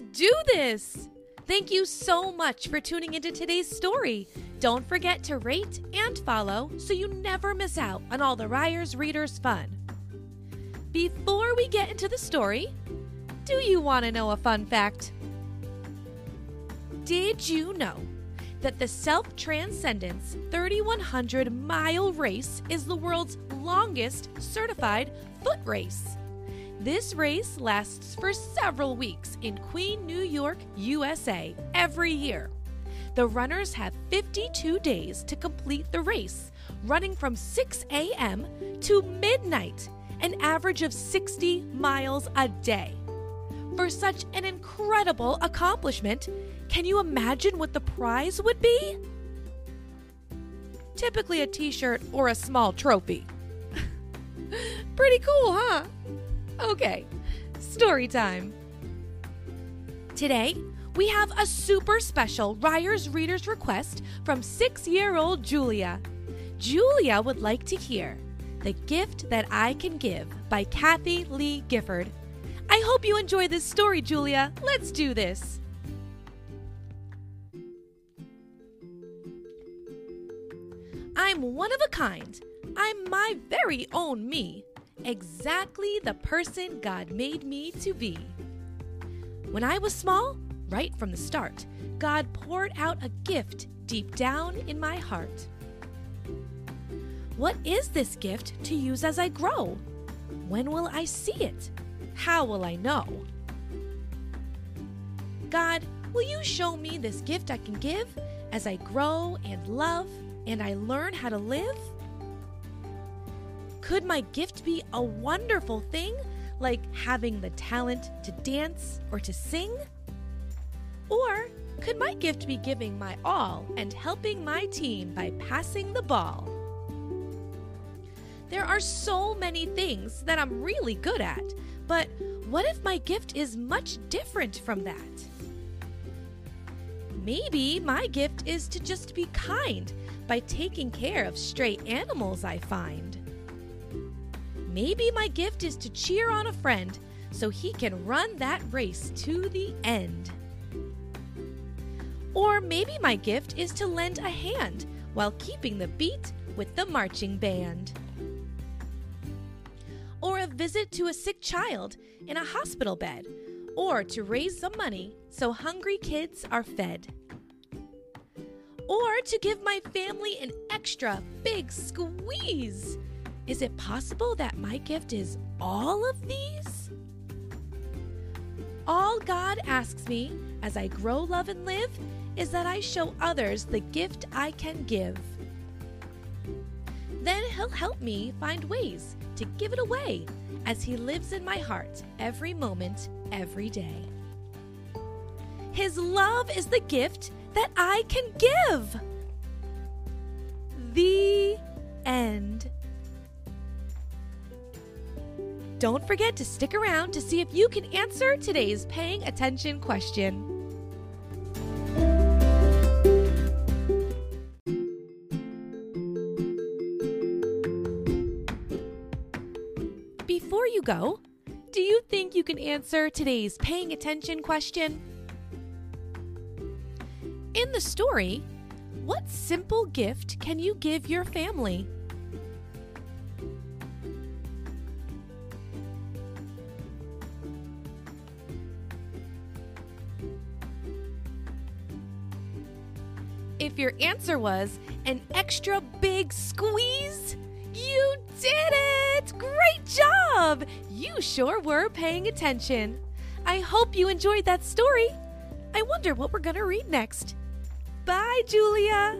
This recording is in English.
Do this! Thank you so much for tuning into today's story. Don't forget to rate and follow so you never miss out on all the Ryers Readers fun. Before we get into the story, do you want to know a fun fact? Did you know that the Self Transcendence 3100 mile race is the world's longest certified foot race? This race lasts for several weeks in Queen, New York, USA, every year. The runners have 52 days to complete the race, running from 6 a.m. to midnight, an average of 60 miles a day. For such an incredible accomplishment, can you imagine what the prize would be? Typically a t shirt or a small trophy. Pretty cool, huh? Okay, story time. Today, we have a super special Ryers Reader's request from six year old Julia. Julia would like to hear The Gift That I Can Give by Kathie Lee Gifford. I hope you enjoy this story, Julia. Let's do this. I'm one of a kind. I'm my very own me exactly the person God made me to be. When I was small, right from the start, God poured out a gift deep down in my heart. What is this gift to use as I grow? When will I see it? How will I know? God, will you show me this gift I can give as I grow and love and I learn how to live? Could my gift be a wonderful thing, like having the talent to dance or to sing? Or could my gift be giving my all and helping my team by passing the ball? There are so many things that I'm really good at, but what if my gift is much different from that? Maybe my gift is to just be kind by taking care of stray animals I find. Maybe my gift is to cheer on a friend so he can run that race to the end. Or maybe my gift is to lend a hand while keeping the beat with the marching band. Or a visit to a sick child in a hospital bed, or to raise some money so hungry kids are fed. Or to give my family an extra big squeeze is it possible that my gift is all of these? All God asks me as I grow, love, and live is that I show others the gift I can give. Then He'll help me find ways to give it away as He lives in my heart every moment, every day. His love is the gift that I can give. The end. Don't forget to stick around to see if you can answer today's paying attention question. Before you go, do you think you can answer today's paying attention question? In the story, what simple gift can you give your family? If your answer was an extra big squeeze, you did it! Great job! You sure were paying attention. I hope you enjoyed that story. I wonder what we're going to read next. Bye, Julia.